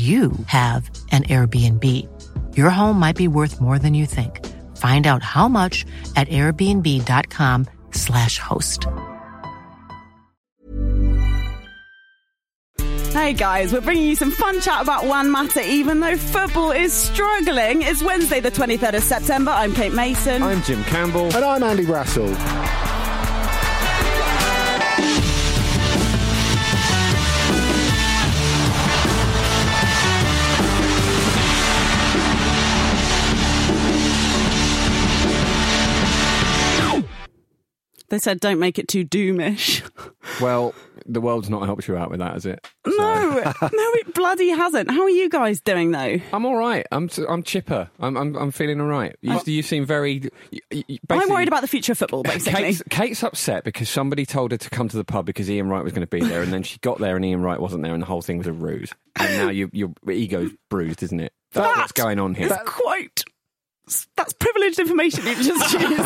you have an Airbnb. Your home might be worth more than you think. Find out how much at airbnb.com/slash host. Hey guys, we're bringing you some fun chat about Juan Mata, even though football is struggling. It's Wednesday, the 23rd of September. I'm Kate Mason. I'm Jim Campbell. And I'm Andy Brassell. They said don't make it too doomish. Well, the world's not helped you out with that, has it? No, no, it bloody hasn't. How are you guys doing though? I'm all right. I'm I'm chipper. I'm I'm, I'm feeling all right. You, you seem very. You, I'm worried about the future of football, basically. Kate's, Kate's upset because somebody told her to come to the pub because Ian Wright was going to be there, and then she got there and Ian Wright wasn't there, and the whole thing was a ruse. And now you, your ego's bruised, isn't it? That's That what's going on here. Quite. That's privileged information you just used.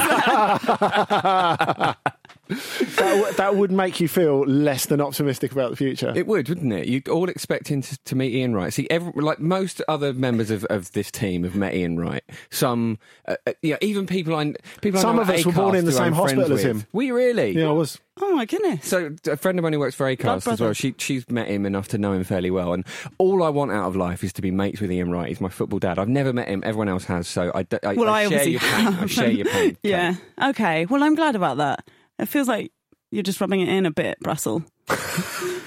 that, w- that would make you feel less than optimistic about the future. It would, wouldn't it? You're all expecting to, to meet Ian Wright. See, every, like most other members of, of this team have met Ian Wright. Some, uh, uh, yeah, even people I people I Some know of at us were born in the same hospital as with. him. We really? yeah, I was. oh my goodness. So a friend of mine who works for Acast as well. She she's met him enough to know him fairly well, and all I want out of life is to be mates with Ian Wright. He's my football dad. I've never met him. Everyone else has. So I, d- I- Well, I, I share obviously your pain. I share your pain. Yeah. Okay. Well, I'm glad about that. It feels like you're just rubbing it in a bit, Brassell.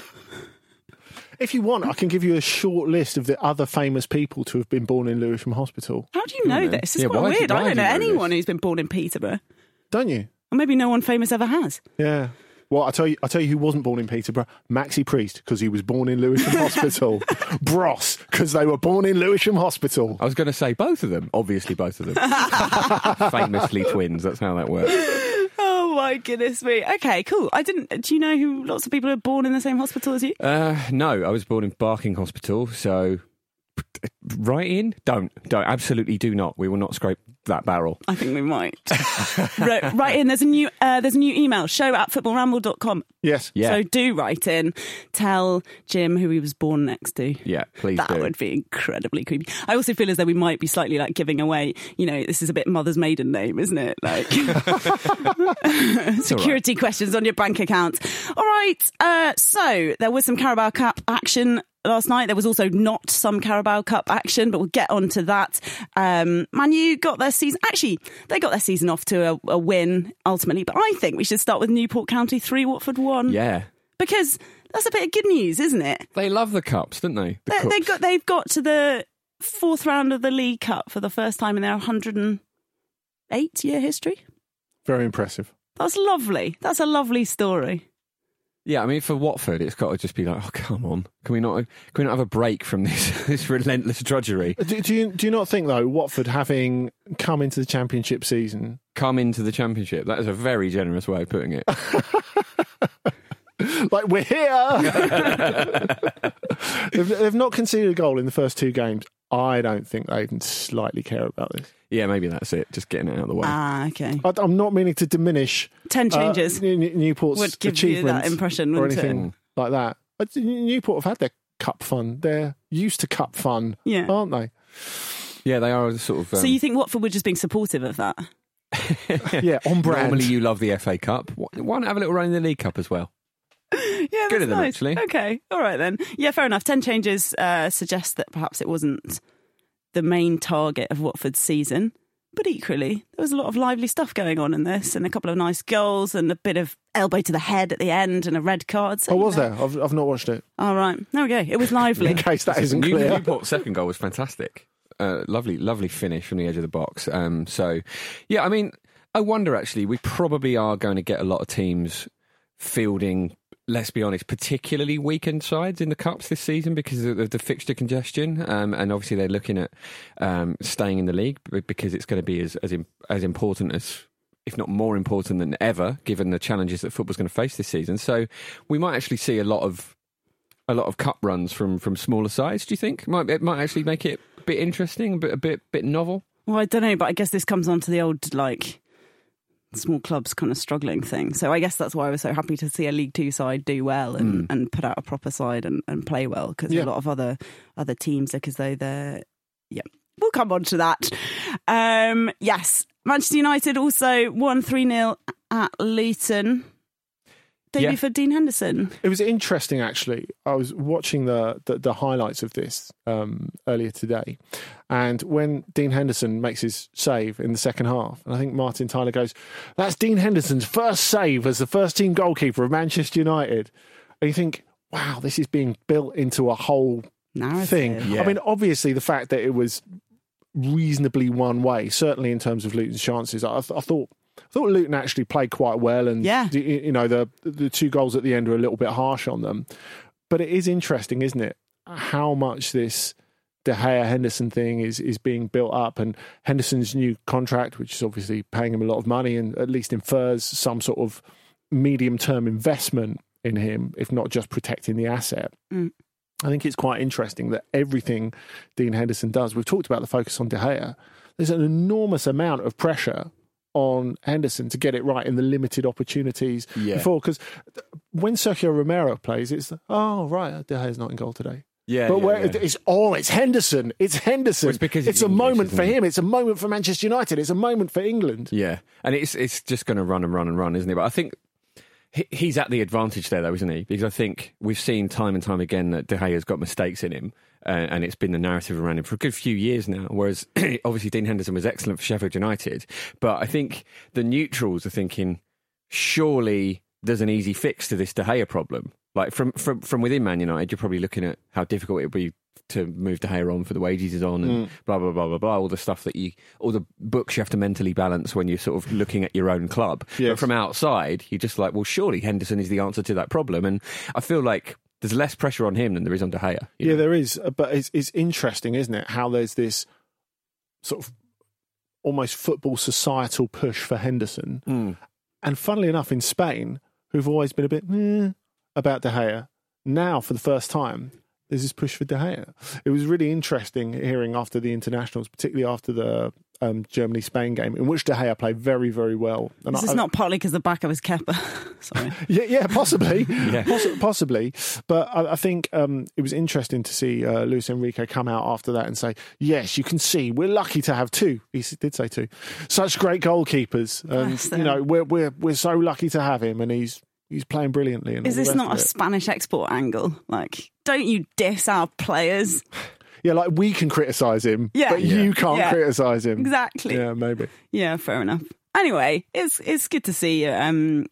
If you want, I can give you a short list of the other famous people to have been born in Lewisham Hospital. How do you know then. this? It's Yeah, quite why do- weird. why I do don't know you know anyone this? who's been born in Peterborough, Don't you? or maybe no one famous ever has. Yeah. Well, I tell you, I tell you who wasn't born in Peterborough. Maxi Priest, because he was born in Lewisham Hospital. Bros, because they were born in Lewisham Hospital. I was going to say both of them. Obviously, both of them. Famously twins. That's how that works. My goodness me. Okay, cool. I didn't. Do you know who lots of people are born in the same hospital as you? Uh, no, I was born in Barking Hospital, so right in. Don't, don't, absolutely do not. We will not scrape that barrel. I think we might. right, right in. There's a new. Uh, there's a new email. Show at footballramble.com. Yes. Yeah, So do write in. Tell Jim who he was born next to. yeah. Please That do. would be incredibly creepy. I also feel as though we might be slightly like giving away, you know, this is a bit mother's maiden name, isn't it? Like security questions on your bank account. All right. Uh, so there was some Carabao Cup action last night. There was also not some Carabao Cup action, but we'll get on to that. Um, Man U got their season. Actually, they got their season off to a, a win ultimately, but I think we should start with Newport County 3, Watford 1. Yeah. Because that's a bit of good news, isn't it? They love the cups, don't they? The They, they cups. got they've got to the fourth round of the League Cup for the first time in their 108 year history. Very impressive. That's lovely. That's a lovely story. Yeah, I mean, for Watford, it's got to just be like, oh, come on, can we not? Can we not have a break from this this relentless drudgery? Do, do you do you not think though Watford having come into the Championship season, Come into the championship. That is a very generous way of putting it. like we're here, they've, they've not conceded a goal in the first two games. I don't think they even slightly care about this. yeah, maybe that's it. Just getting it out of the way. Ah, okay. I, I'm not meaning to diminish 10 uh, changes New- New- Newport's would give you that achievements impression, or anything it? like that. But Newport have had their cup fun. They're used to cup fun, Yeah. aren't they? yeah, they are sort of. Um, So you think Watford were just being supportive of that? Yeah, on brand. normally you love the FA Cup. Why why not have a little run in the League Cup as well? Yeah, Good that's of them, nice. actually. Okay, all right then. Yeah, fair enough. Ten changes uh, suggest that perhaps it wasn't the main target of Watford's season, but equally there was a lot of lively stuff going on in this, and a couple of nice goals, and a bit of elbow to the head at the end, and a red card. So, oh, was know. there? I've, I've not watched it. All right, there we go. It was lively. In case that isn't New- clear. Newport's second goal was fantastic. Uh, lovely, lovely finish from the edge of the box. Um, so, yeah, I mean, I wonder actually, we probably are going to get a lot of teams fielding, let's be honest, particularly weakened sides in the Cups this season because of the, fixture congestion. Um, and obviously, they're looking at um, staying in the league because it's going to be as, as, as important as. If not more important than ever, given the challenges that football's going to face this season, so we might actually see a lot of a lot of cup runs from from smaller sides. Do you think might it might actually make it a bit interesting, a bit a bit bit novel? Well, I don't know, but I guess this comes on to the old like small clubs kind of struggling thing. So I guess that's why I was so happy to see a League Two side do well and, and put out a proper side and, and play well because Yeah. a lot of other other teams look as though they're yeah. We'll come on to that. Um, yes, Manchester United also won three 0 at Luton. Debut Yeah. for Dean Henderson. It was interesting, actually. I was watching the the, the highlights of this um, earlier today, and when Dean Henderson makes his save in the second half, and I think Martin Tyler goes, "That's Dean Henderson's first save as the first team goalkeeper of Manchester United," and you think, "Wow, this is being built into a whole Narrative. thing." Yeah. I mean, obviously, the fact that it was reasonably one way, certainly in terms of Luton's chances, I, I thought. I thought Luton actually played quite well, and Yeah. the- you know the the two goals at the end are a little bit harsh on them. But it is interesting, isn't it? How much this De Gea Henderson thing is is being built up, and Henderson's new contract, which is obviously paying him a lot of money, and at least infers some sort of medium term investment in him, if not just protecting the asset. Mm. I think it's quite interesting that everything Dean Henderson does. We've talked about the focus on De Gea. There's an enormous amount of pressure on Henderson to get it right in the limited opportunities Yeah. before. Because when Sergio Romero plays, it's oh right, De Gea's not in goal today. Yeah, but yeah, where yeah. it's oh, it's Henderson. It's Henderson. Well, it's because it's a English, moment for him. It's a moment for Manchester United. It's a moment for England. Yeah, and it's it's just going to run and run and run, isn't it? But I think he's at the advantage there, though, isn't he? Because I think we've seen time and time again that De Gea's got mistakes in him, uh, and it's been the narrative around him for a good few years now. Whereas obviously Dean Henderson was excellent for Sheffield United, but I think the neutrals are thinking surely there's an easy fix to this De Gea problem. Like from from from within Man United, you're probably looking at how difficult it would be to move De Gea on for the wages he's on and blah blah blah blah blah. All the stuff that you, all the books you have to mentally balance when you're sort of looking at your own club. Yes. But from outside, you're just like, well, surely Henderson is the answer to that problem. And I feel like there's less pressure on him than there is on De Gea. Yeah, know? there is, uh, but it's, it's interesting, isn't it? How there's this sort of almost football societal push for Henderson, Hmm. and funnily enough, in Spain, who've always been a bit meh about De Gea, now for the first time. There's this push for De Gea. It was really interesting hearing after the internationals, particularly after the um, Germany Spain game, in which De Gea played very, very well. And This I- is not partly because the back of his Kepa. Sorry. yeah, yeah, possibly, Possi- possibly. But I, I think um, it was interesting to see uh, Luis Enrique come out after that and say, "Yes, you can see we're lucky to have two. He did say two, such great goalkeepers, and Bless you know we're we're we're so lucky to have him, and he's he's playing brilliantly. And Is this rest not a. Spanish export angle? Like, don't you diss our players? Yeah? Like we can criticise him, Yeah. but you can't Yeah. criticise him Exactly. Yeah, maybe. Yeah, fair enough. Anyway, it's it's good to see um,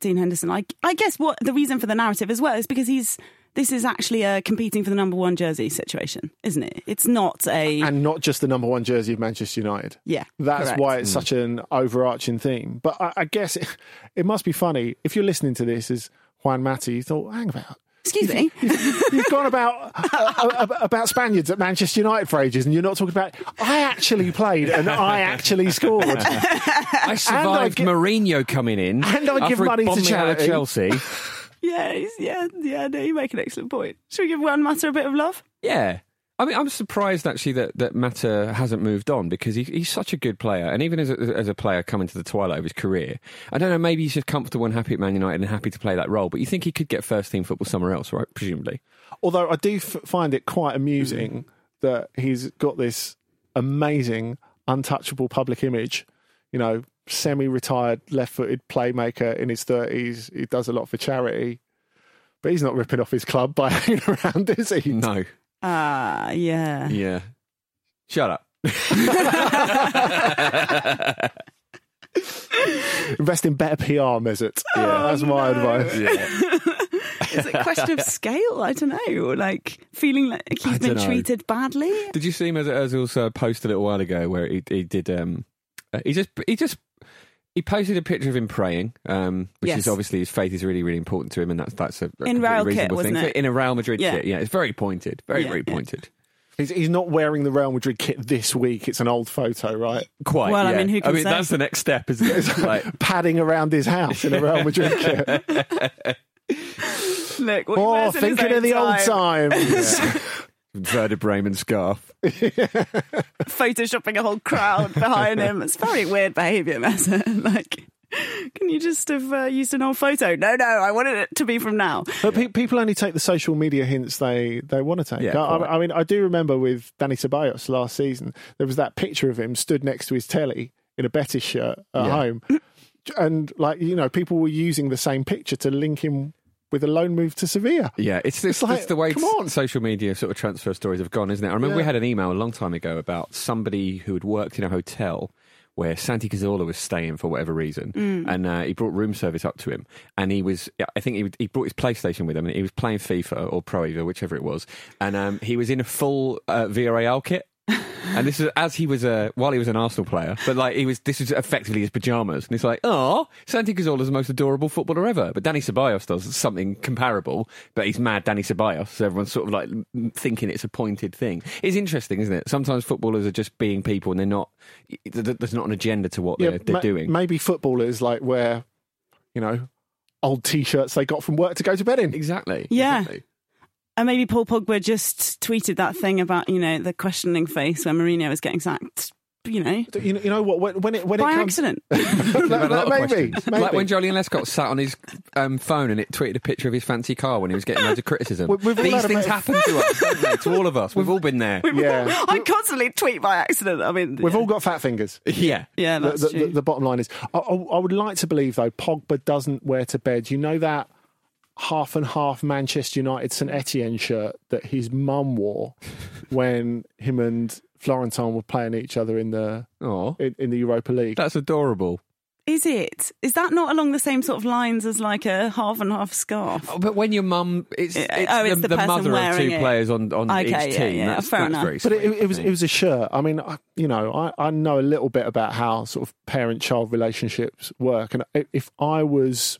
Dean Henderson. I, I guess what the reason for the narrative as well is because he's this is actually a competing for the number one jersey situation, isn't it? It's not a and not just the number one jersey of Manchester United. yeah. That's correct. why it's such an overarching theme. But I, I guess it, it must be funny if you're listening to this as Juan Mata. You thought, hang about. Excuse me. You've gone about uh, about Spaniards at Manchester United for ages, and you're not talking about. I actually played and I actually scored. I survived give- Mourinho coming in. And I give money to bombed out of charity. Chelsea. yeah, yeah, yeah. No, you make an excellent point. Should we give Juan Mata a bit of love? Yeah. I mean, I'm surprised actually that, that Mata hasn't moved on because he, he's such a good player. And even as a, as a player coming to the twilight of his career, I don't know, maybe he's just comfortable and happy at Man United and happy to play that role. But you think he could get first team football somewhere else, right? Presumably. Although I do f- find it quite amusing mm. that he's got this amazing, untouchable public image. You know, semi-retired, left-footed playmaker in his thirties. He does a lot for charity, but he's not ripping off his club by hanging around, is he? No. Ah, yeah. Yeah. Shut up. Invest in better PR, Mesut. Yeah, that's my advice. Is it a question of scale? I don't know. Like feeling like I he's been dunno. treated badly. Did you see him as Ozil's uh, post a little while ago where he, he did um uh, he just he just he posted a picture of him praying, um, which Yes. is obviously his faith is really really important to him, and that's that's a, a In completely Real kit, reasonable wasn't thing. it? In a Real Madrid Yeah. kit, yeah, it's very pointed, very Yeah, very yeah. pointed. He's, he's not wearing the Real Madrid kit this week. It's an old photo, right? Quite. Well, I mean, who can I mean, say? that's the next step, isn't it? It's like, Padding around his house in a Real Madrid kit. Look, what Oh, wears in his thinking of the old time. times. Werder Bremen scarf. photoshopping a whole crowd behind him. It's very weird behaviour, Meta. like, can you just have uh, used an old photo? No, no, I wanted it to be from now. But pe- people only take the social media hints they, they want to take. Yeah, I, quite. I mean, I do remember with Dani Ceballos last season, there was that picture of him stood next to his telly in a Betis shirt at Yeah. home. And, like, you know, people were using the same picture to link him with a loan move to Sevilla. Yeah, it's, it's, like, it's the way come on. social media sort of transfer stories have gone, isn't it? I remember we had an email a long time ago about somebody who had worked in a hotel where Santi Cazorla was staying for whatever reason, and uh, he brought room service up to him, and he was, I think he, he brought his PlayStation with him, and he was playing FIFA or Pro Evo, whichever it was, and um, he was in a full uh, Villarreal kit. And this is as he was a while he was an Arsenal player, but like he was. This is effectively his pajamas, and it's like, oh, Santi Cazorla is the most adorable footballer ever. But Dani Ceballos does something comparable, but he's mad Dani Ceballos. So everyone's sort of like thinking it's a pointed thing. It's interesting, isn't it? Sometimes footballers are just being people, and they're not. th- th- There's not an agenda to what they're, they're ma- doing. Maybe footballers like wear, you know, old t-shirts they got from work to go to bed in. Exactly. Yeah. exactly. And maybe Paul Pogba just tweeted that thing about, you know, the questioning face when Mourinho was getting sacked, you know, You know, you know what? When, when it when by it comes, accident. We've a lot of maybe, questions. maybe. Like when Joleon Lescott sat on his um, phone and it tweeted a picture of his fancy car when he was getting loads of criticism. We- we've These things of- happen to us, they? To all of us. We've all been there. yeah, I constantly tweet by accident. I mean, we've yeah. all got fat fingers. Yeah. Yeah, the, that's the, true. the, the bottom line is, I, I, I would like to believe though, Pogba doesn't wear to bed. You know that half and half Manchester United St Etienne shirt that his mum wore when him and Florentin were playing each other in the Oh, in, in the Europa League. that's adorable. Is it? Is that not along the same sort of lines as like a half and half scarf? Oh, but when your mum, it's, Uh, it's, oh, the, it's the the person mother of wearing two it. players on, on Okay, each yeah, team. yeah, that's, fair that's enough. very But it, sweet, it was I it was a shirt. I mean, I, you know, I, I know a little bit about how sort of parent child relationships work, and i- if I was,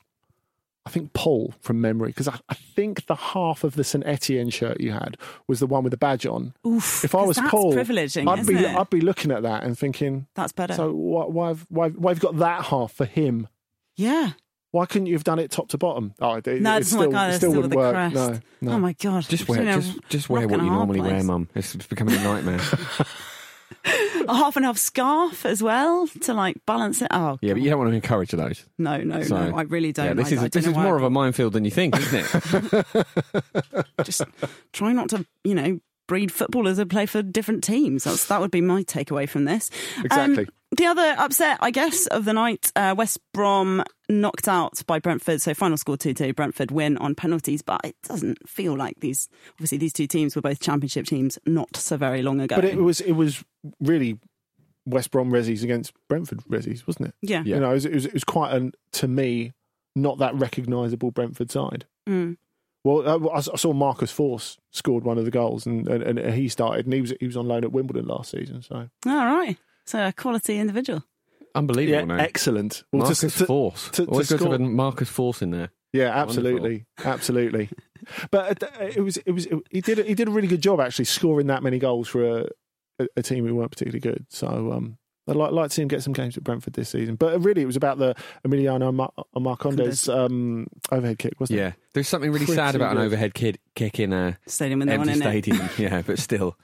I think Paul from memory, because I, I think the half of the St Etienne shirt you had was the one with the badge on. Oof. If I was that's Paul, privileging, I'd be it? I'd be looking at that and thinking, That's better. so why why have- why why have you got that half for him? yeah. Why couldn't you have done it top to bottom? Oh, it, No, it it doesn't still, work it still Still wouldn't the work. crest. No, no. Oh my god! Just We're wear, a just, just wear what you a hard normally wear, mum. It's becoming a nightmare. A half and half scarf as well to like balance it. Oh yeah, but you don't want to encourage those. no, no, So, no! I really don't. Yeah, this I, is I this is more I- of a minefield than you think, isn't it? just try not to, you know, breed footballers that play for different teams. That's, that would be my takeaway from this. Um, Exactly. the other upset, I guess, of the night, uh, West Brom knocked out by Brentford. So final score 2 2. Brentford win on penalties, but it doesn't feel like these. Obviously, these two teams were both championship teams not so very long ago. But it was it was really West Brom Rezzies against Brentford Rezzies, wasn't it? yeah. Yeah. You know, it was, it was, it was quite an, to me, not that recognisable Brentford side. Mm. Well, uh, I I saw Marcus Forss scored one of the goals, and, and, and he started, and he was he was on loan at Wimbledon last season. So All right. So a quality individual. Unbelievable, man. excellent. Well, to- Marcus to- Force. to- to Always good to have a Marcus Forss in there. Yeah, absolutely, absolutely. But uh, it was it was he did he did a really good job actually scoring that many goals for a, a, a team who weren't particularly good. So um, I'd like, like to see him get some games at Brentford this season. But really, it was about the Emiliano Mar- Marcondes um, overhead kick, wasn't Yeah, it? Yeah. There's something really Pretty sad about an overhead kid kick in a Stadium with one empty stadium. yeah, but still,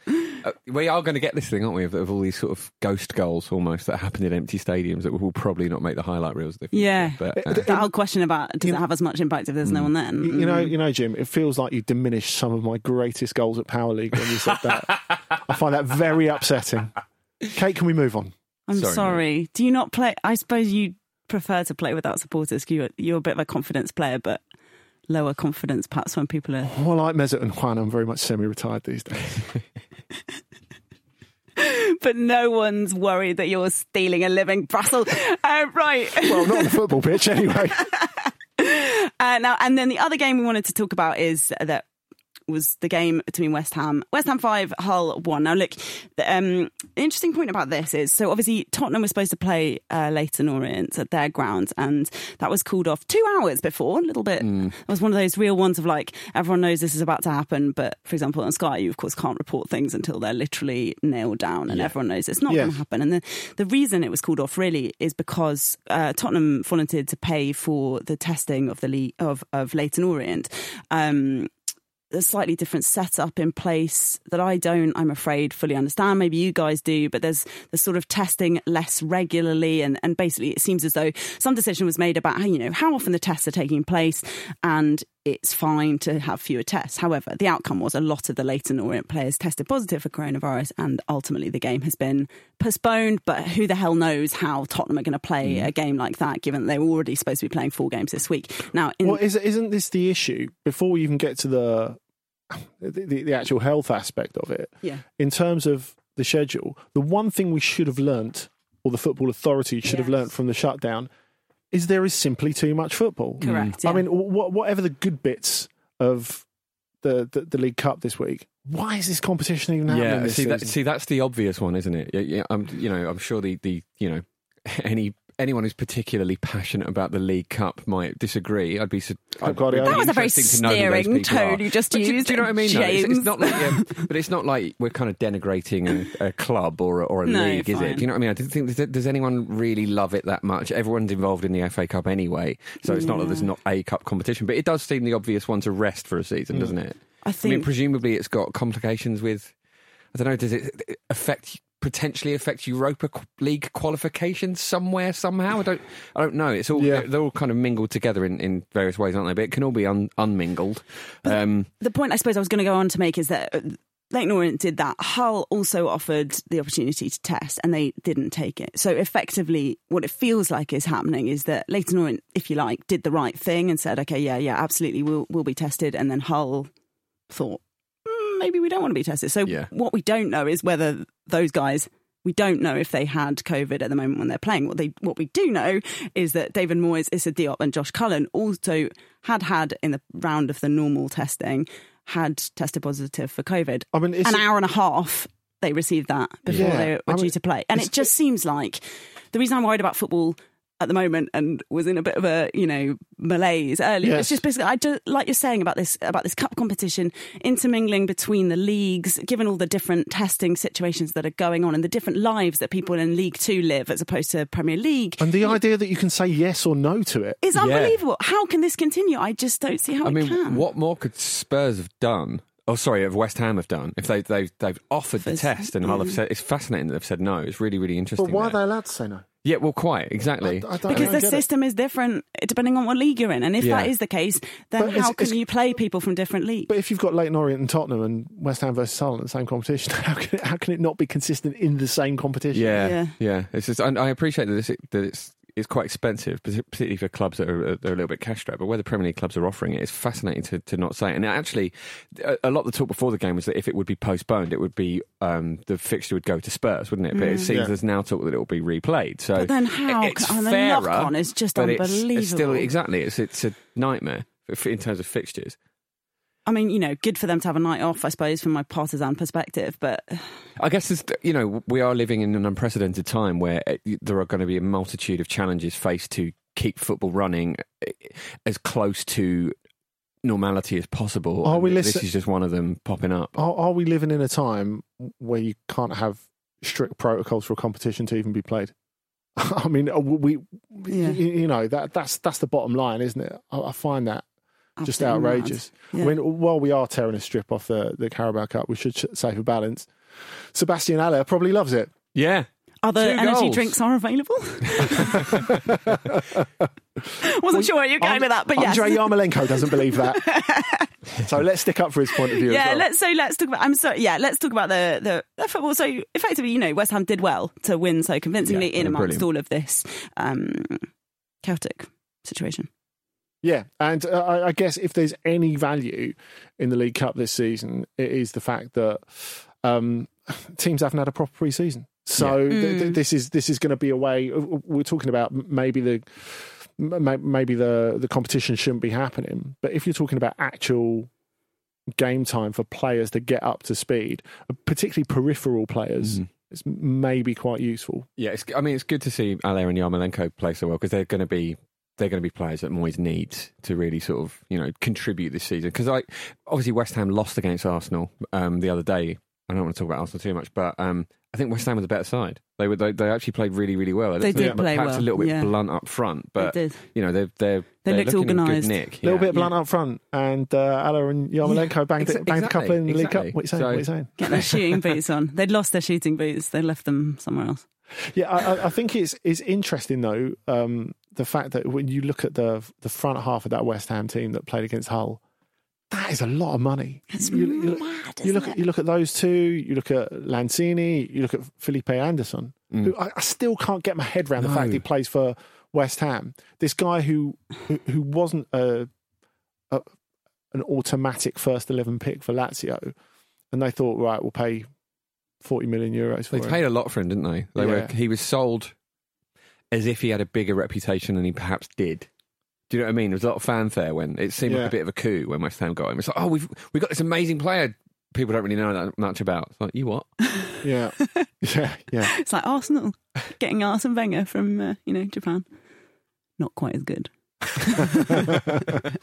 uh, we are going to get this thing, aren't we? Of, of all these sort of ghost goals almost that happen in empty stadiums that will probably not make the highlight reels. of the. Yeah. but uh, That whole question about does You it have as much impact if there's no one there? You, you know, you know, Jim. It feels like you diminished some of my greatest goals at Power League when you said that. I find that very upsetting. Kate, can we move on? I'm Sorry, sorry. Do you not play? I suppose you prefer to play without supporters. You're, you're a bit of a confidence player, but lower confidence perhaps when people are. Well, like Mesut and Juan, I'm very much semi-retired these days. But no one's worried that you're stealing a living, Brussels. uh, right. well, not on the football pitch anyway. Uh, now, and then the other game we wanted to talk about is that was the game between West Ham, West Ham five, Hull one. Now, look, the, um, the interesting point about this is so obviously Tottenham was supposed to play uh, Leyton Orient at their ground, and that was called off two hours before. A little bit. It was one of those real ones of like everyone knows this is about to happen, but for example on Sky, you of course can't report things until they're literally nailed down, and everyone knows it's not Yeah. going to happen. And the the reason it was called off really is because uh, Tottenham volunteered to pay for the testing of the league of of Leyton Orient. Um, a slightly different setup in place that I don't, I'm afraid, fully understand. Maybe you guys do, but there's there's sort of testing less regularly, and and basically it seems as though some decision was made about how you know how often the tests are taking place, and it's fine to have fewer tests. However, the outcome was a lot of the Leyton Orient players tested positive for coronavirus, and ultimately the game has been postponed. But who the hell knows how Tottenham are going to play mm. a game like that, given they were already supposed to be playing four games this week. Now, in, well, is, isn't this the issue? Before we even get to the, the the the actual health aspect of it, yeah. in terms of the schedule, the one thing we should have learnt, or the football authority should have learnt from the shutdown, is there is simply too much football. Mm. Correct, I yeah. mean, wh- whatever the good bits of the, the the League Cup this week, why is this competition even happening? yeah, this see that, see that's the obvious one, isn't it? Yeah, yeah, I'm, you know, I'm sure the, the you know any anyone who's particularly passionate about the League Cup might disagree. I'd be. I'd, Guardiola. That was a very interesting to know who those sneering tone you just But used, Do, you know what I mean? though? It's, it's not like, yeah, but it's not like we're kind of denigrating a, a club or a, or a No, league, is it? Do you know what I mean? I don't think does, does anyone really love it that much? Everyone's involved in the FA Cup anyway, so it's not that there's not a cup competition, but it does seem the obvious one to rest for a season, mm. doesn't it? I think. I mean, presumably it's got complications with. I don't know. Does it affect potentially affect Europa League qualification somewhere somehow? I don't. I don't know. It's all Yeah. they're, they're all kind of mingled together in, in various ways, aren't they? But it can all be un, unmingled. Um, the point I suppose I was going to go on to make is that uh, Leyton Orient did that. Hull also offered the opportunity to test, and they didn't take it. So effectively, what it feels like is happening is that Leyton Orient, if you like, did the right thing and said, "Okay, yeah, yeah, absolutely, we'll we'll be tested," and then Hull thought. "Mm, Maybe we don't want to be tested. So, Yeah. what we don't know is whether those guys we don't know if they had COVID at the moment when they're playing. What they what we do know is that David Moyes, Issa Diop, and Josh Cullen also had had in the round of the normal testing had tested positive for COVID. I mean, it's An hour and a half they received that before Yeah. they were I mean, due to play, and it just seems like the reason I'm worried about football. At the moment, and was in a bit of a you know malaise earlier. Yes. It's just basically, I just like you're saying about this about this cup competition intermingling between the leagues, given all the different testing situations that are going on and the different lives that people in League Two live as opposed to Premier League. and the idea that you can say yes or no to. It's unbelievable. How can this continue? I just don't see how I it mean, can. what more could Spurs have done? Oh, sorry, of West Ham have done if they they've they've offered the Offers, test and Hull have said it's fascinating that they've said no. It's really really interesting. But why are they allowed to say no? Yeah, well, quite exactly. I don't- Because I the don't get system is different eh, depending on what league you're in, and if Yeah. that is the case, then But how it's- can it's- you play people from different leagues? But if you've got Leyton Orient and Tottenham and West Ham versus Hull in the same competition, how can it, how can it not be consistent in the same competition? Yeah, Yeah. yeah. It's just, and I appreciate that it's, that it's is quite expensive, particularly for clubs that are, that are a little bit cash strapped. But where the Premier League clubs are offering it, it's fascinating to, to not say. And actually, a, lot of the talk before the game was that if it would be postponed, it would be um, the fixture would go to Spurs, wouldn't it? But it seems Yeah. there's now talk that it will be replayed. So But then how it's can- and the fairer, knock-on is just but it's- It's, still exactly. It's it's a nightmare in terms of fixtures. I mean, you know, good for them to have a night off, I suppose, from my partisan perspective. But I guess it's, you know we are living in an unprecedented time where uh, there are going to be a multitude of challenges faced to keep football running uh, as close to normality as possible. Are we listen- This is just one of them popping up. Are, are we living in a time where you can't have strict protocols for a competition to even be played? I mean, uh, we, Yeah. you, you know, that that's that's the bottom line, isn't it? I, I find that just absolutely mad. outrageous. Yeah. I mean, while we are tearing a strip off the, the Carabao Cup, we should ch- say for balance, Sebastien Haller probably loves it. Yeah. Other Two energy goals. drinks are available. Wasn't sure where you're going with that, but yes. Andriy Yarmolenko doesn't believe that. so let's stick up for his point of view. as Yeah, well. let's so let's talk about. I'm sorry. Yeah, let's talk about the, the the football. So effectively, you know, West Ham did well to win so convincingly Yeah, in amongst brilliant. all of this um, chaotic situation. Yeah, and uh, I I guess if there's any value in the League Cup this season, it is the fact that um, teams haven't had a proper pre-season. So th- th- this is this is going to be a way. We're talking about maybe the m- maybe the the competition shouldn't be happening, but if you're talking about actual game time for players to get up to speed, uh, particularly peripheral players, it's maybe quite useful. Yeah, it's, I mean, it's good to see Haller and Yarmolenko play so well because they're going to be they're going to be players that Moyes needs to really sort of you know contribute this season. Because I obviously West Ham lost against Arsenal um, the other day. I don't want to talk about Arsenal too much, but um, I think West Ham was a better side. They were they, they actually played really really well. They did play perhaps well, a little bit yeah. blunt up front, but you know they're they're They they're looked looking organised. Good nick. A little bit blunt up front, and uh, Haller and Yarmolenko banged, Ex- it, banged a couple in the exactly, League Cup. What are you saying? So- what are you saying? Get their shooting boots on. They'd lost their shooting boots. They left them somewhere else. Yeah, I, I- I think it's it's interesting though um, the fact that when you look at the the front half of that West Ham team that played against Hull, that is a lot of money. It's you, you look, mad, you look isn't at it? you look at those two. You look at Lanzini. You look at Felipe Anderson. Mm. Who I, I still can't get my head around the fact he plays for West Ham. This guy who who, who wasn't a, a an automatic first eleven pick for Lazio, and they thought right, we'll pay. 40 million euros for They him. paid a lot for him, didn't they? They were Yeah. he was sold as if he had a bigger reputation than he perhaps did. Do you know what I mean? There was a lot of fanfare when it seemed Yeah. like a bit of a coup when West Ham got him. It's like, oh, we've we got this amazing player. People don't really know that much about. It's like, you what? Yeah, yeah, yeah. It's like Arsenal getting Arsene Wenger from uh, you know Japan. Not quite as good.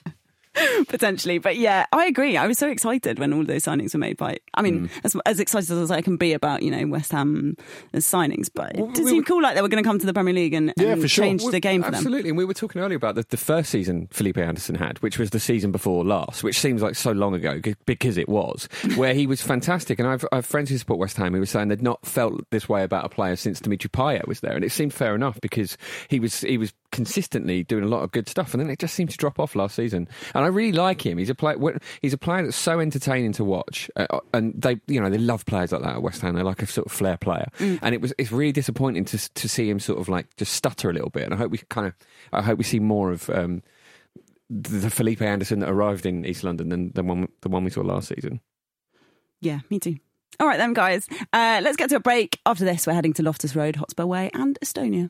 Potentially, but yeah, I agree. I was so excited when all those signings were made. By, I mean, Mm. as, as excited as I can be about you know West Ham signings, but it Well, did we seem were- cool like they were going to come to the Premier League and, Yeah, and for sure. change Well, the game for them. Absolutely. And we were talking earlier about the, the first season Felipe Anderson had, which was the season before last, which seems like so long ago because it was, where he was fantastic. And I've, I've friends who support West Ham who were saying they'd not felt this way about a player since Dimitri Payet was there. And it seemed fair enough because he was he was consistently doing a lot of good stuff. And then it just seemed to drop off last season. And I really like him. He's a player. He's a player that's so entertaining to watch. Uh, and they, you know, they love players like that at West Ham. They're like a sort of flair player. And it was it's really disappointing to to see him sort of like just stutter a little bit. And I hope we kind of I hope we see more of. Um, the Felipe Anderson that arrived in East London than the one the one we saw last season. Yeah, me too. All right, then, guys. Uh, let's get to a break. After this, we're heading to Loftus Road, Hotspur Way, and Estonia.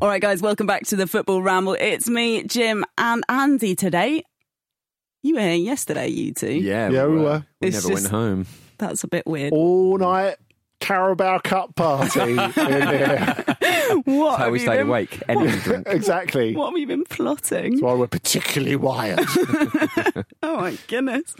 All right, guys, welcome back to the Football Ramble. It's me, Jim, and Andy today. You were here yesterday, you two. Yeah, Yeah, we were. We It's never went just- home. That's a bit weird. All night Carabao Cup party. in there. What How have we you stayed been- awake. Energy drink. exactly. What have you been plotting? That's why we're particularly wired. Oh my goodness.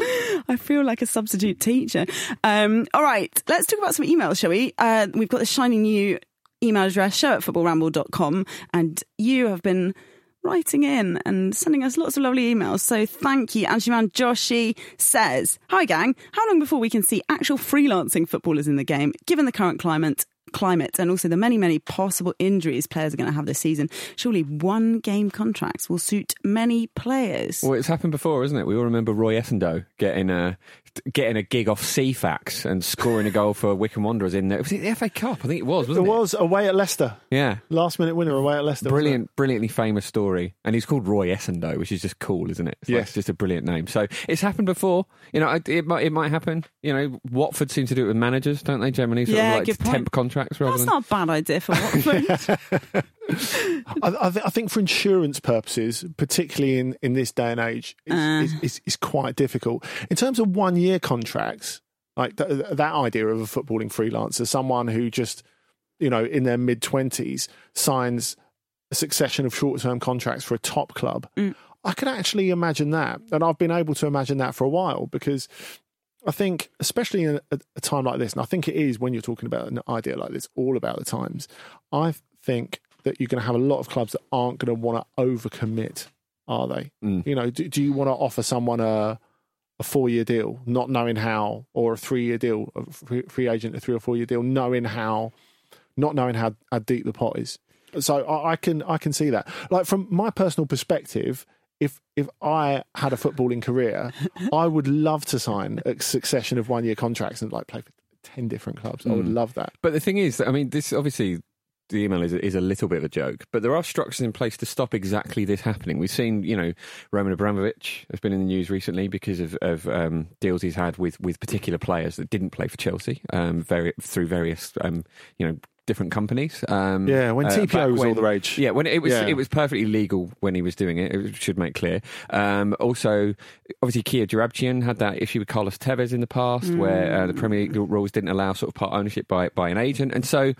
I feel like a substitute teacher. Um, all right, let's talk about some emails, shall we? Uh, we've got the shiny new email address, show at footballramble.com, and you have been writing in and sending us lots of lovely emails. So thank you. Anshuman Joshi says, Hi gang, how long before we can see actual freelancing footballers in the game, given the current climate? Climate and also the many, many possible injuries players are going to have this season. Surely one game contracts will suit many players. Well, it's happened before, isn't it? We all remember Roy Essandoh getting a getting a gig off Ceefax and scoring a goal for Wycombe Wanderers in the, was it the FA Cup? I think it was, it wasn't it? was away at Leicester. Yeah. Last minute winner away at Leicester. Brilliant, brilliantly famous story, and he's called Roy Essandoh, which is just cool, isn't it? It's Yes. it's just a brilliant name. So it's happened before. You know, it, it might it might happen. You know, Watford seem to do it with managers, don't they? Generally, sort Yeah, of like good point. temp contracts rather That's than. not a bad idea for Watford. I, I, th- I think for insurance purposes, particularly in, in this day and age, is, Uh. is, is, is quite difficult. In terms of one year contracts, like th- that idea of a footballing freelancer, someone who just, you know, in their mid 20s signs a succession of short term contracts for a top club, I can actually imagine that. And I've been able to imagine that for a while because I think, especially in a, a time like this, and I think it is when you're talking about an idea like this, all about the times. I think that you're going to have a lot of clubs that aren't going to want to overcommit, are they? Mm. You know, do, do you want to offer someone a a four year deal, not knowing how, or a three year deal, a free, free agent, a three or four year deal, knowing how, not knowing how, how deep the pot is. So I, I can I can see that. Like from my personal perspective, if if I had a footballing career, I would love to sign a succession of one year contracts and like play for ten different clubs. I would Mm. love that. But the thing is, I mean, this obviously the email is, is a little bit of a joke, but there are structures in place to stop exactly this happening. We've seen, you know, Roman Abramovich has been in the news recently because of, of um, deals he's had with, with particular players that didn't play for Chelsea, um, very, through various, um, you know, different companies. Um, Yeah, when TPO back was all the rage. Yeah, when it was Yeah. it was perfectly legal when he was doing it. It should make clear. Um, also, obviously, Kia Joorabchian had that issue with Carlos Tevez in the past, where uh, the Premier League rules didn't allow sort of part ownership by by an agent, and so.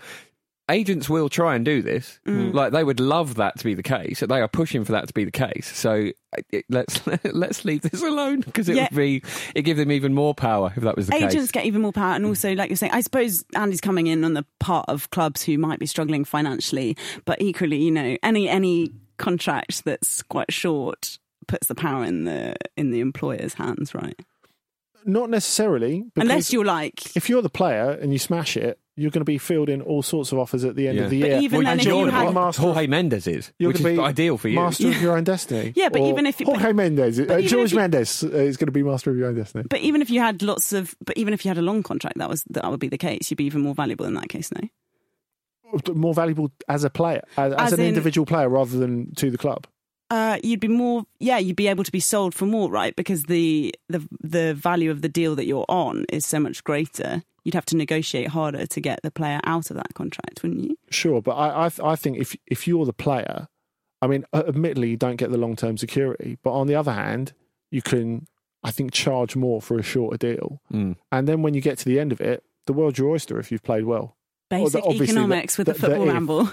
Agents will try and do this. Mm. Like they would love that to be the case. They are pushing for that to be the case. So it, let's let's leave this alone because it Yeah. would be it give them even more power if that was the Agents case. Agents get even more power, and also, like you're saying, I suppose Andy's coming in on the part of clubs who might be struggling financially, but equally, you know, any any contract that's quite short puts the power in the in the employer's hands, right? Not necessarily, Unless you're like, if you're the player and you smash it, you're going to be fielding all sorts of offers at the end Yeah. of the But year. even Well, then, and if you you're had- Master- Jorge Mendes is, You're which is going to be ideal for you. Master of your own destiny. Yeah, but Or even if Jorge Mendes, uh, George you- Mendes uh, is going to be master of your own destiny. But even if you had lots of, but even if you had a long contract, that was that would be the case. You'd be even more valuable in that case, no? More valuable as a player, as, as As an in- individual player, rather than to the club. Uh, you'd be more, yeah, you'd be able to be sold for more, right? Because the the the value of the deal that you're on is so much greater. You'd have to negotiate harder to get the player out of that contract, wouldn't you? Sure, but I, I, I think if if you're the player, I mean, uh, admittedly, you don't get the long term security, but on the other hand, you can, I think, charge more for a shorter deal, Mm. and then when you get to the end of it, the world's your oyster if you've played well. Basic obviously the- economics with the, the- football the ramble.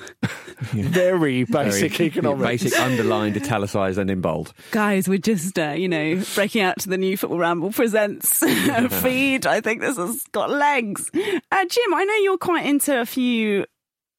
Very basic Very- economics. Basic underlined, italicized, and in bold. Guys, we're just, uh, you know, breaking out to the new Football Ramble presents feed. I think this has got legs. Uh, Jim, I know you're quite into a few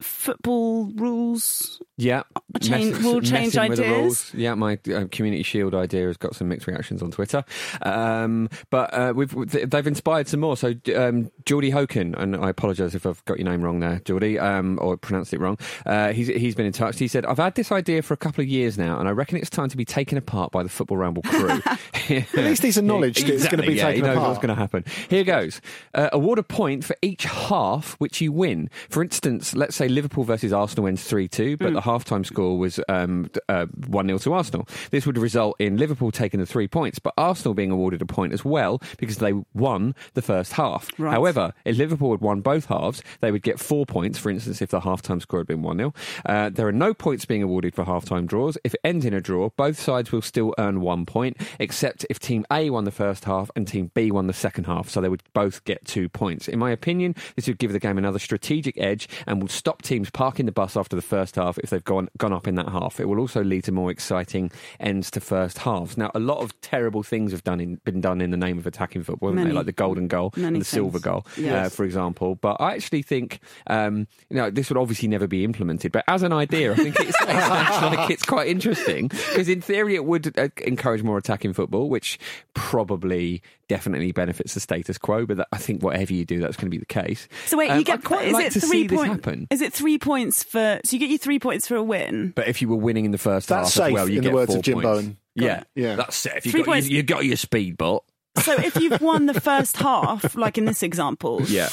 football rules. Yeah, Change- Mess- rule change messing with the ideas? rules. Yeah, my uh, community shield idea has got some mixed reactions on Twitter, um, but uh, we've they've inspired some more. So um, Geordie Hoken, and I apologise if I've got your name wrong there, Geordie, um, or pronounced it wrong. Uh, he's he's been in touch. He said, "I've had this idea for a couple of years now, and I reckon it's time to be taken apart by the Football Ramble crew." At least he's acknowledged it's going to be yeah, taken he knows apart. what's going to happen. Here goes. Uh, award a point for each half which you win. For instance, let's say Liverpool versus Arsenal wins 3 2, but the halftime score was um, uh, 1 0 to Arsenal. This would result in Liverpool taking the three points, but Arsenal being awarded a point as well because they won the first half. Right. However, if Liverpool had won both halves, they would get four points, for instance, if the halftime score had been 1 0. Uh, there are no points being awarded for halftime draws. If it ends in a draw, both sides will still earn one point, except if Team A won the first half and Team B won the second half, so they would both get two points. In my opinion, this would give the game another strategic edge and would stop teams parking the bus after the first half if they've gone, gone up in that half. It will also lead to more exciting ends to first halves. Now, a lot of terrible things have done in, been done in the name of attacking football, haven't they? Like the golden goal Many and the things. silver goal, uh, for example. But I actually think, um, you know, this would obviously never be implemented. But as an idea, I think it's, like it's quite interesting because in theory it would uh, encourage more attacking football, which probably definitely benefits the status quo. But that, I think whatever you do, that's going to be the case. So wait, Um, you get I'd quite is like it to three see this point- happen. Is it three points for? So you get your three points for a win. But if you were winning in the first That's half as well, you in the get words four of Jim points. Bowen. Yeah, Yeah. that's it. If you Three got, points- you, you got your speed speedbot. So if you've won the first half, like in this example, Yeah.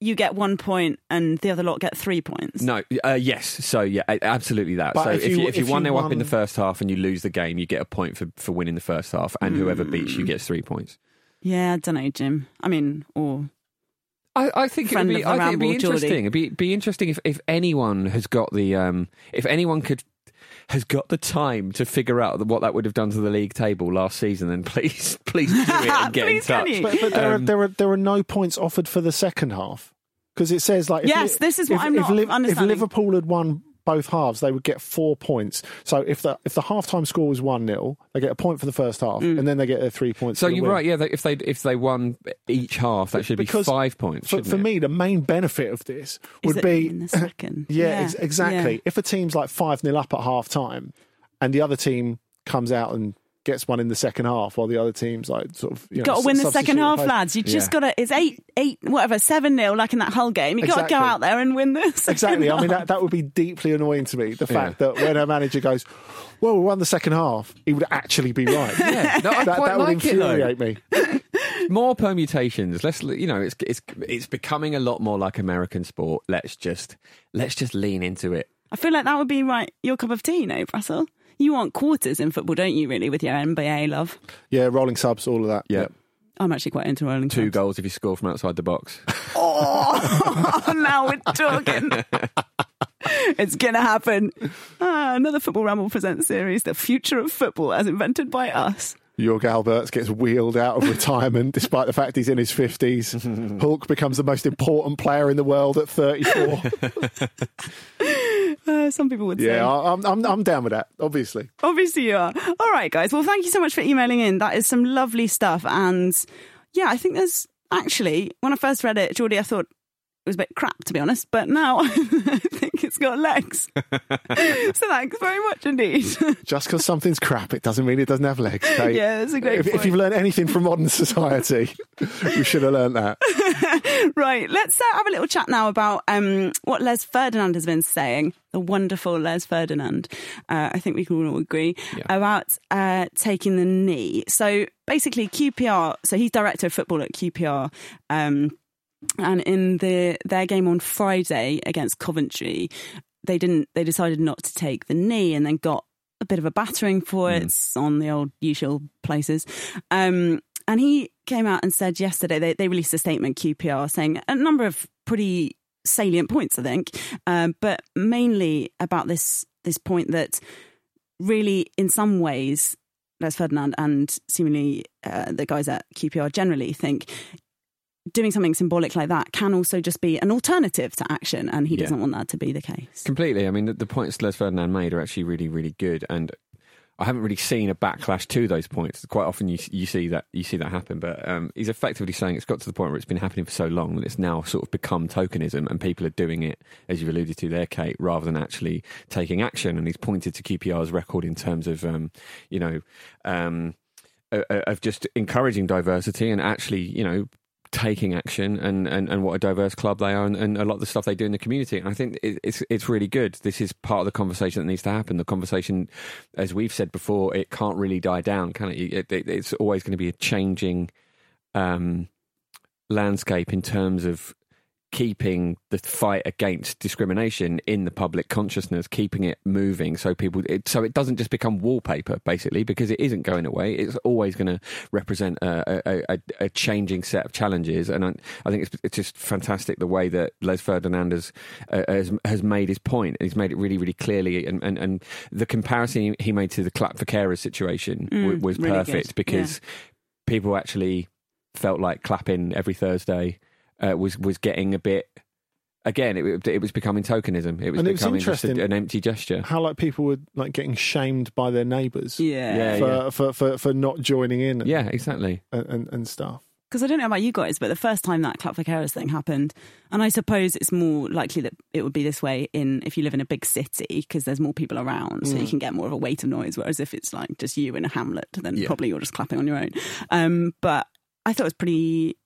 you get one point, and the other lot get three points. No, uh, yes. So yeah, absolutely that. But so if if you- you, if you if one you nil up in the first half and you lose the game, you get a point for, for winning the first half, and whoever beats you gets three points. Yeah, I don't know, Jim. I mean, or I, I think it would be, I think it'd be Ramble, Geordie. interesting. It'd be, be interesting if, if anyone has got the um, if anyone could has got the time to figure out what that would have done to the league table last season. Then please, please do it and get in Please, can touch. But, but there, Um, are, there are there are no points offered for the second half because it says like if Yes, Li- this is what if, I'm if not Liv- if understanding. Liverpool had won both halves, they would get four points. So if the if the halftime score was one 0 they get a point for the first half, Mm. and then they get their three points. So for you're win. right. Yeah, they, if they if they won each half, that should be five points. For, for it? me, the main benefit of this is would it be in the second? Yeah, Yeah, ex- exactly. yeah. If a team's like 5 0 up at half time and the other team comes out and gets one in the second half while the other team's like sort of. You know, got to win the second half, play- lads. You just Yeah. got to. It's eight, eight, whatever, seven nil, like in that Hull game. You got to go out there and win this. Exactly. I mean, that, that would be deeply annoying to me. The fact that when a manager goes, well, we won the second half, he would actually be right. Yeah, no, that, quite that would like it, infuriate me. more permutations. Let's you know, it's it's it's becoming a lot more like American sport. Let's just let's just lean into it. I feel like that would be right. Your cup of tea, no, Brassell. You want quarters in football, don't you? Really, with your NBA love. Yeah, rolling subs, all of that. Yeah. I'm actually quite into rolling. Two clubs. goals if you score from outside the box. Oh, now we're talking. it's gonna happen. Ah, another football ramble presents series: the future of football, as invented by us. Jörg Albertz gets wheeled out of retirement despite the fact he's in his 50s. Hulk becomes the most important player in the world at 34. Uh, some people would say. yeah, I'm, I'm, I'm down with that, obviously. Obviously, you are. All right, guys. Well, thank you so much for emailing in. That is some lovely stuff. And yeah, I think there's actually, when I first read it, Geordie, I thought it was a bit crap, to be honest, but now I think it's got legs. so thanks very much indeed. Just because something's crap, it doesn't mean it doesn't have legs. Okay? Yeah, that's a great If, if you've learned anything from modern society, you should have learned that. right, let's uh, have a little chat now about um, what Les Ferdinand has been saying. The wonderful Les Ferdinand. Uh, I think we can all agree about uh, taking the knee. So basically, QPR. So he's director of football at QPR. Um, and in the their game on Friday against Coventry, they didn't. They decided not to take the knee, and then got a bit of a battering for it It's on the old usual places. Um, and he came out and said yesterday they, they released a statement QPR saying a number of pretty salient points, I think, um, but mainly about this this point that really, in some ways, Les Ferdinand and seemingly uh, the guys at QPR generally think doing something symbolic like that can also just be an alternative to action, and he Yeah. doesn't want that to be the case. Completely. I mean, the, the points Les Ferdinand made are actually really, really good, and I haven't really seen a backlash to those points. Quite often, you you see that you see that happen, but um, he's effectively saying it's got to the point where it's been happening for so long that it's now sort of become tokenism, and people are doing it, as you've alluded to there, Kate, rather than actually taking action. And he's pointed to QPR's record in terms of, um, you know. Um, uh, uh, of just encouraging diversity and actually, you know, taking action and, and, and what a diverse club they are and, and a lot of the stuff they do in the community. And I think it, it's it's really good. This is part of the conversation that needs to happen. The conversation, as we've said before, it can't really die down, can it? it, it it's always going to be a changing um, landscape in terms of keeping the fight against discrimination in the public consciousness, keeping it moving, so people, it, so it doesn't just become wallpaper, basically, because it isn't going away. It's always going to represent a, a, a, changing set of challenges, and I, I think it's, it's just fantastic the way that Les Ferdinand has, uh, has has made his point. He's made it really, really clearly, and and, and the comparison he made to the clap for carers situation Mm, wa- was really perfect good. because people actually felt like clapping every Thursday uh, was was getting a bit. Again, it, it was becoming tokenism. It was And it was becoming just a, an empty gesture. How like people were like getting shamed by their neighbours Yeah. Yeah, for, yeah. For, for for not joining in and, Yeah, exactly. and, and, and stuff. Because I don't know about you guys, but the first time that clap for carers thing happened, and I suppose it's more likely that it would be this way in if you live in a big city because there's more people around, so you can get more of a weight of noise. Whereas if it's like just you in a hamlet, then Yeah. probably you're just clapping on your own. Um, but I thought it was pretty,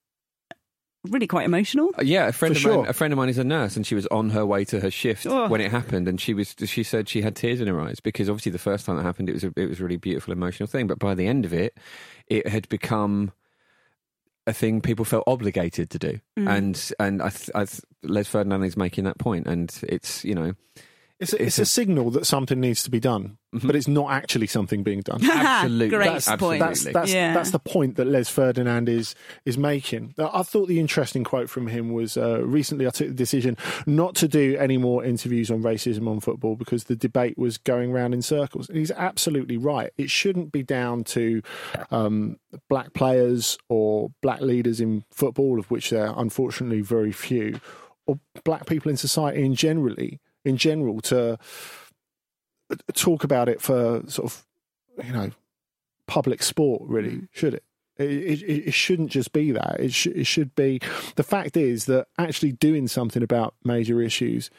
really quite emotional. Uh, Yeah, a friend For of mine. A friend of mine is a nurse, and she was on her way to her shift Oh. when it happened, and she was. She said she had tears in her eyes because obviously the first time that happened, it was a, it was a really beautiful, emotional thing. But by the end of it, it had become a thing people felt obligated to do, Mm. and and I, th- I th- Les Ferdinand is making that point, and it's you know It's a, It's it's a- a signal that something needs to be done, but it's not actually something being done. Absolutely. Great That's- point. That's that's Yeah. that's the point that Les Ferdinand is is making. I thought the interesting quote from him was uh, recently I took the decision not to do any more interviews on racism on football because the debate was going round in circles. And he's absolutely right. It shouldn't be down to um, black players or black leaders in football, of which there are unfortunately very few, or black people in society in generally in general to talk about it for sort of you know public sport really mm. should it? It, it, it shouldn't just be that. It, sh- it should be the fact is that actually doing something about major issues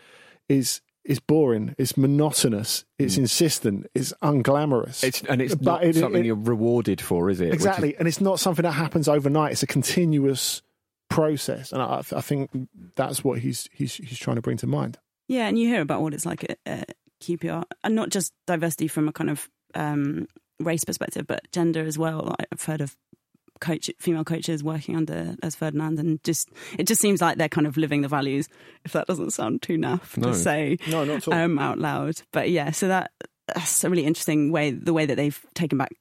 is is boring it's monotonous it's mm. insistent it's unglamorous. It's and it's But not it- something it- you're rewarded for, is it? Which is- exactly and it's not something that happens overnight it's a continuous process. And i, I think that's what he's he's he's trying to bring to mind Yeah, and you hear about what it's like at, at QPR, and not just diversity from a kind of um, race perspective, but gender as well. I've heard of coach female coaches working under Les Ferdinand, and just it just seems like they're kind of living the values. If that doesn't sound too naff No. to say no not at all um, out loud, but yeah, so that that's a really interesting way the way that they've taken back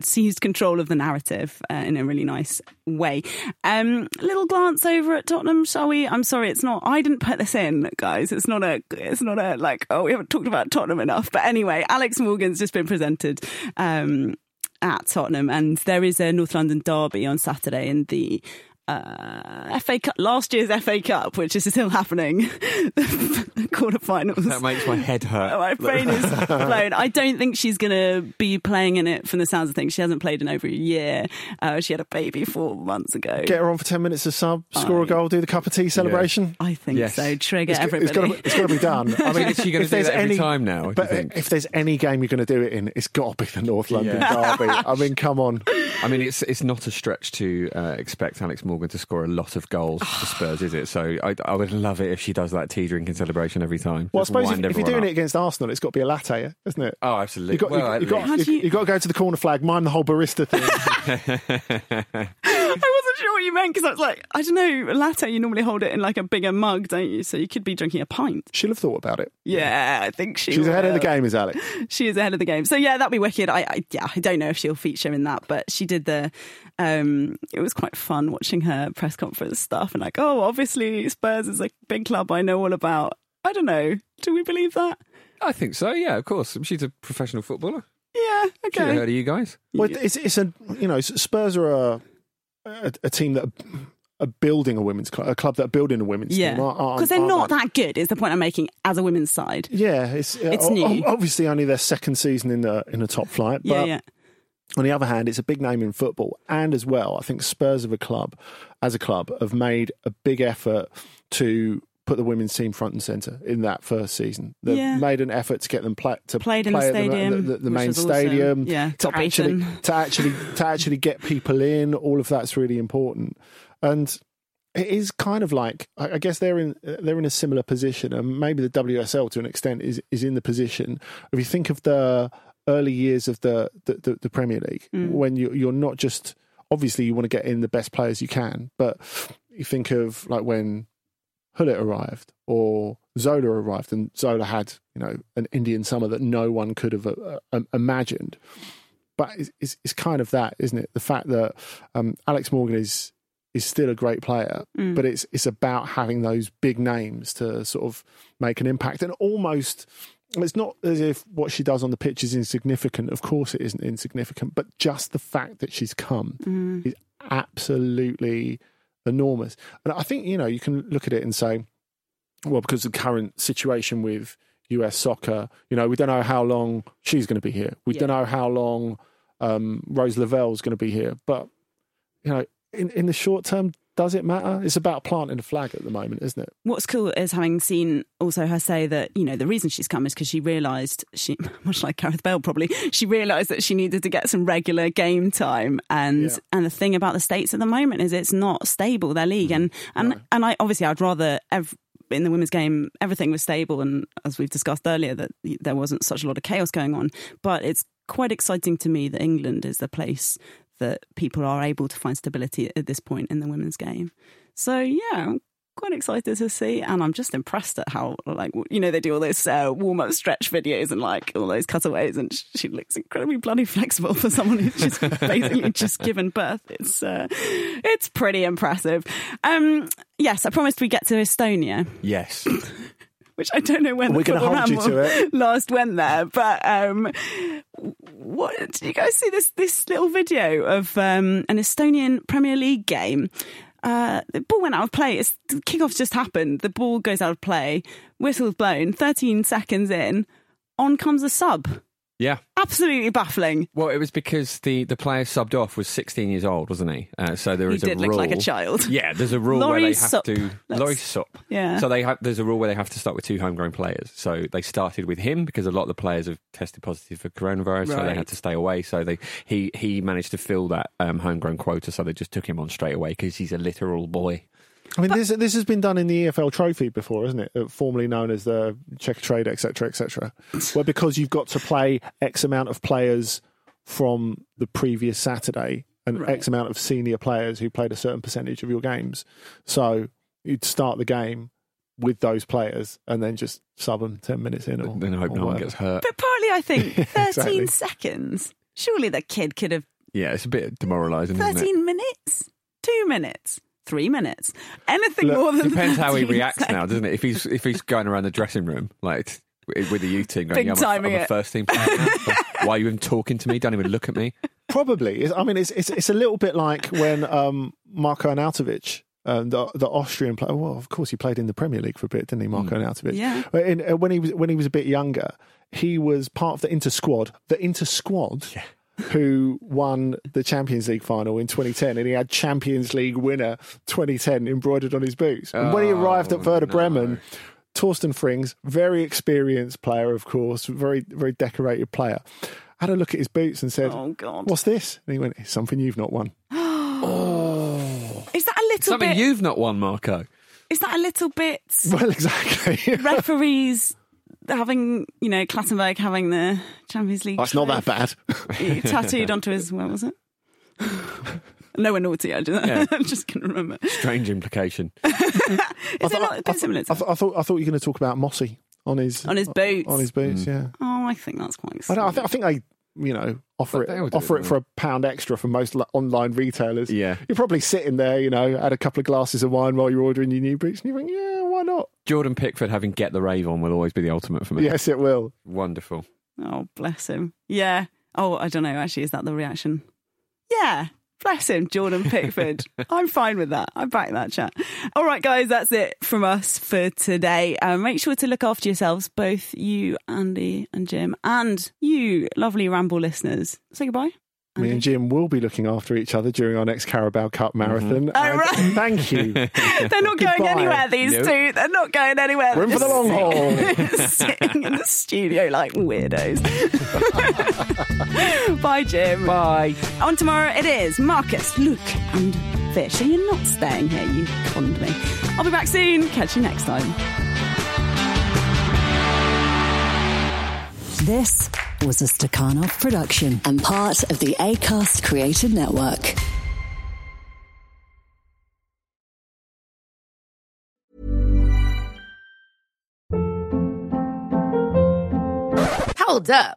seized control of the narrative uh, in a really nice way. Um, little glance over at Tottenham, shall we? I'm sorry, it's not. I didn't put this in, guys. It's not a. It's not a like. Oh, we haven't talked about Tottenham enough. But anyway, Alex Morgan's just been presented. Um, at Tottenham, and there is a North London derby on Saturday in the uh, FA Cup, last year's FA Cup, which is still happening, the quarterfinals. That makes my head hurt. My brain is blown. I don't think she's going to be playing in it from the sounds of things. She hasn't played in over a year. Uh, she had a baby four months ago. Get her on for 10 minutes of sub, score a goal, do the cup of tea celebration. I think Yes. so. Trigger It's, everybody. it's got to, it's got to be done. I mean, Is she gonna if do there's that every any- time now, But think? if there's any game you're going to do it in, it's got to be the North London derby. I mean, come on. I mean, it's it's not a stretch to uh, expect Alex Morgan to score a lot of goals for Spurs, is it? So I, I would love it if she does that tea drinking celebration every time. Well, I suppose if, if you're doing up. it against Arsenal, it's got to be a latte, isn't it? Oh, absolutely. You've got, well, you, at you've, got, you, you- you've got to go to the corner flag, mind the whole barista thing. I wasn't sure what you meant because I was like, I don't know, latte, you normally hold it in like a bigger mug, don't you? So you could be drinking a pint. She'll have thought about it. Yeah, I think she She's ahead of the game, is Alex. She is ahead of the game. So yeah, that'd be wicked. I, I yeah, I don't know if she'll feature in that, but she did the. Um, it was quite fun watching her press conference stuff and like, oh, obviously Spurs is a big club I know all about. I don't know. Do we believe that? I think so. Yeah, of course. She's a professional footballer. Yeah. She's heard of you guys. Well, it's, it's a, you know, Spurs are a, a, a team that are, are building a women's club, a club that are building a women's Yeah. team. aren't- aren't- Because they're aren't that good. Is the point I'm making as a women's side? Yeah, it's, It's o- o- new. Obviously, only their second season in the in the top flight. But Yeah, yeah. On the other hand, it's a big name in football, and as well, I think Spurs of a club, as a club, have made a big effort to put the women's team front and centre in that first season. They've Yeah. made an effort to get them pla- to Played in the play at stadium, the, the, the main awesome. stadium, Yeah, to actually to actually to actually get people in. All of that's really important, and it is kind of like I I guess they're in they're in a similar position, and maybe the WSL to an extent is is in the position. If you think of the early years of the the, the, the Premier League, when you, you're not just obviously you want to get in the best players you can, but you think of like when Gullit arrived or Zola arrived, and Zola had you know an Indian summer that no one could have uh, um, imagined. But it's, it's, it's kind of that, isn't it? The fact that um, Alex Morgan is is still a great player, but it's it's about having those big names to sort of make an impact, and almost. It's not as if what she does on the pitch is insignificant. Of course, it isn't insignificant, but just the fact that she's come is absolutely enormous. And I think, you know, you can look at it and say, well, because of the current situation with US soccer, you know, we don't know how long she's going to be here. We don't know how long um, Rose Lavelle's going to be here. But, you know, in, in the short term, does it matter? It's about planting a flag at the moment, isn't it? What's cool is having seen also her say that, you know, the reason she's come is because she realised, she much like Gareth Bale probably, she realised that she needed to get some regular game time. And Yeah. and the thing about the States at the moment is it's not stable, their league. Mm-hmm. And and, and I obviously I'd rather ev- in the women's game everything was stable and as we've discussed earlier that there wasn't such a lot of chaos going on. But it's quite exciting to me that England is the place that people are able to find stability at this point in the women's game. So yeah, I'm quite excited to see, and I'm just impressed at how like you know they do all those uh, warm up stretch videos and like all those cutaways, and she looks incredibly bloody flexible for someone who's just basically just given birth. It's uh, it's pretty impressive. Um, yes, I promised we get to Estonia Yes. which I don't know when We're the gonna hold you to it. last went there, but um, what did you guys see this this little video of um, an Estonian Premier League game? Uh, the ball went out of play. It's, the kickoff's just happened. The ball goes out of play. Whistle's blown. Thirteen seconds in, on comes a sub. Yeah. Absolutely baffling. Well, it was because the, the player subbed off was 16 years old, wasn't he? Uh, so there He is a did rule. look like a child. Yeah, there's a rule Laurie where they have Sup. to. Laurie Sup. Yeah. So they have. There's a rule where they have to start with two homegrown players. So they started with him because a lot of the players have tested positive for coronavirus, so they had to stay away. So they he he managed to fill that um, homegrown quota, so they just took him on straight away because he's a literal boy. I mean, this this has been done in the EFL Trophy before, isn't it? Uh, Formerly known as the Checkatrade, etc., etc. Where because you've got to play X amount of players from the previous Saturday and Right. X amount of senior players who played a certain percentage of your games, so you'd start the game with those players and then just sub them ten minutes in. Or, Then I hope or no one gets hurt. But partly, I think thirteen Exactly. seconds. Surely the kid could have Yeah, it's a bit demoralising, isn't it? 13 minutes, two minutes, three minutes, anything Look, more than Depends how he 13 reacts now, doesn't it? If he's if he's going around the dressing room like with the youth team, going, Big yeah, I'm, a, timing I'm a first team player. Why are you even talking to me? Don't even look at me. Probably. I mean, it's it's it's a little bit like when um, Marko Arnautovic, um, the the Austrian player. Well, of course, he played in the Premier League for a bit, didn't he, Marko Arnautovic? Yeah. In, uh, when he was when he was a bit younger, he was part of the Inter squad. The Inter squad. Who won the Champions League final in 2010, and he had Champions League winner 2010 embroidered on his boots. And when he oh, arrived at Oh, Werder no. Bremen, Torsten Frings, very experienced player, of course, very very decorated player, had a look at his boots and said, Oh God. "What's this?" And he went, "It's something you've not won." Oh, is that a little Something bit? you've not won, Marko. Is that a little bit? Well, exactly. referees having, you know, Clattenburg having the Champions League. That's not that bad. trophy tattooed onto his. Where was it? no one naughty. I just, Yeah. I'm just going to remember. Strange implication. Is it not a bit similar? To I, th- I thought I thought you were going to talk about Mossy on his On his boots. On his boots, hmm. yeah. oh, I think that's quite. I, don't, I, th- I think they, you know, offer But it offer it, it for a pound extra for most online retailers. Yeah. you're probably sitting there, you know, had a couple of glasses of wine while you're ordering your new boots, and you think, yeah, why not? Jordan Pickford having get the rave on will always be the ultimate for me. Yes, it will. Wonderful. Oh, bless him. Yeah. Oh, I don't know. Actually, is that the reaction? Yeah. Bless him, Jordan Pickford. I'm fine with that. I back that chat. All right, guys, that's it from us for today. Um, make sure to look after yourselves, both you, Andy, and Jim, and you, lovely Ramble listeners. Say goodbye. Me and mm-hmm. Jim will be looking after each other during our next Carabao Cup mm-hmm. marathon. Oh, right. Thank you. They're not going Goodbye. anywhere, these Nope. two. They're not going anywhere. We're in for the long just Sitting in the studio like weirdos. Bye, Jim. Bye. On tomorrow, it is Marcus, Luke, and Fish. And you're not staying here, you conned me. I'll be back soon. Catch you next time. This was a Stakhanov production and part of the ACAST Creative Network. Hold up.